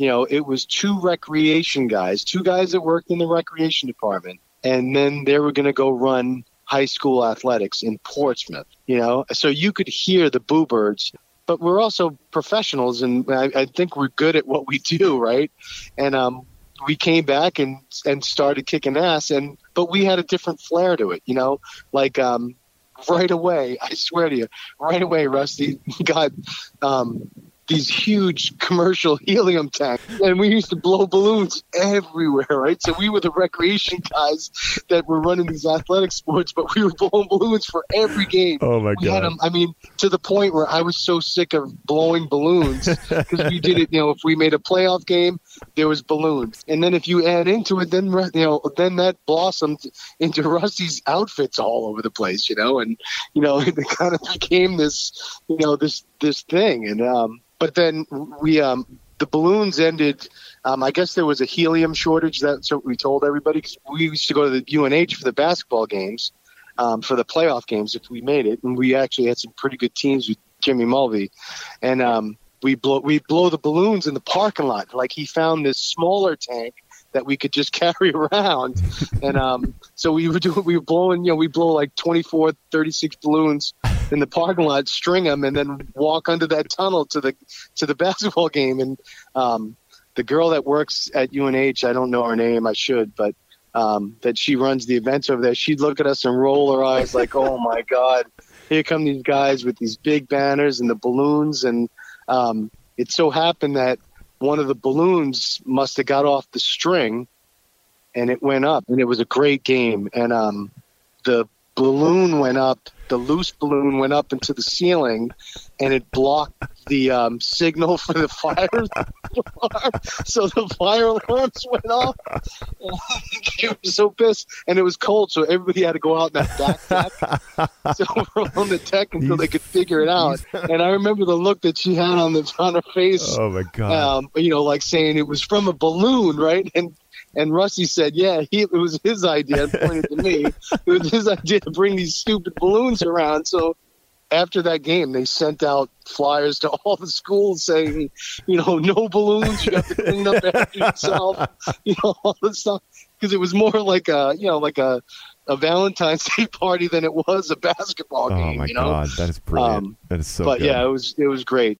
you know, it was two recreation guys, two guys that worked in the recreation department, and then they were going to go run high school athletics in Portsmouth. You know, so you could hear the boo birds. But we're also professionals, and I, I think we're good at what we do, right? And um, we came back and and started kicking ass, and but we had a different flair to it, you know, like um, right away. I swear to you, right away, Rusty got um, these huge commercial helium tanks, and we used to blow balloons everywhere, right? So we were the recreation guys that were running these athletic sports, but we were blowing balloons for every game. Oh my we god! them, I mean, to the point where I was so sick of blowing balloons because we did it. You know, if we made a playoff game, there was balloons, and then if you add into it, then you know, then that blossomed into Rusty's outfits all over the place. You know, and you know, it kind of became this, you know, this this thing, and um, but then we um the balloons ended. Um, I guess there was a helium shortage. That's what we told everybody because we used to go to the UNH for the basketball games, um, for the playoff games if we made it, and we actually had some pretty good teams with Jimmy Mulvey, and um, we blow we blow the balloons in the parking lot. Like he found this smaller tank that we could just carry around, and um, so we were doing we were blowing you know we blow like 24, 36 balloons in the parking lot, string them, and then walk under that tunnel to the to the basketball game. And um, the girl that works at UNH, I don't know her name, I should, but um, that she runs the events over there. She'd look at us and roll her eyes like, "Oh my God, here come these guys with these big banners and the balloons." And um, it so happened that one of the balloons must have got off the string, and it went up, and it was a great game. And um, the balloon went up the loose balloon went up into the ceiling and it blocked the um, signal for the fire alarm. so the fire alarms went off. he was so pissed, and it was cold, so everybody had to go out in that back deck. so we're on the deck until they could figure it out. And I remember the look that she had on the on her face. Oh my god! Um, you know, like saying it was from a balloon, right? And and Rusty said, "Yeah, he, it was his idea." Pointed to me. It was his idea to bring these stupid balloons around. So after that game, they sent out flyers to all the schools saying, you know, no balloons. You have to clean up after yourself. You know, all this stuff because it was more like a, you know, like a a Valentine's Day party than it was a basketball oh game. my you know? god, that is brilliant. Um, that is so. but good. yeah, it was it was great.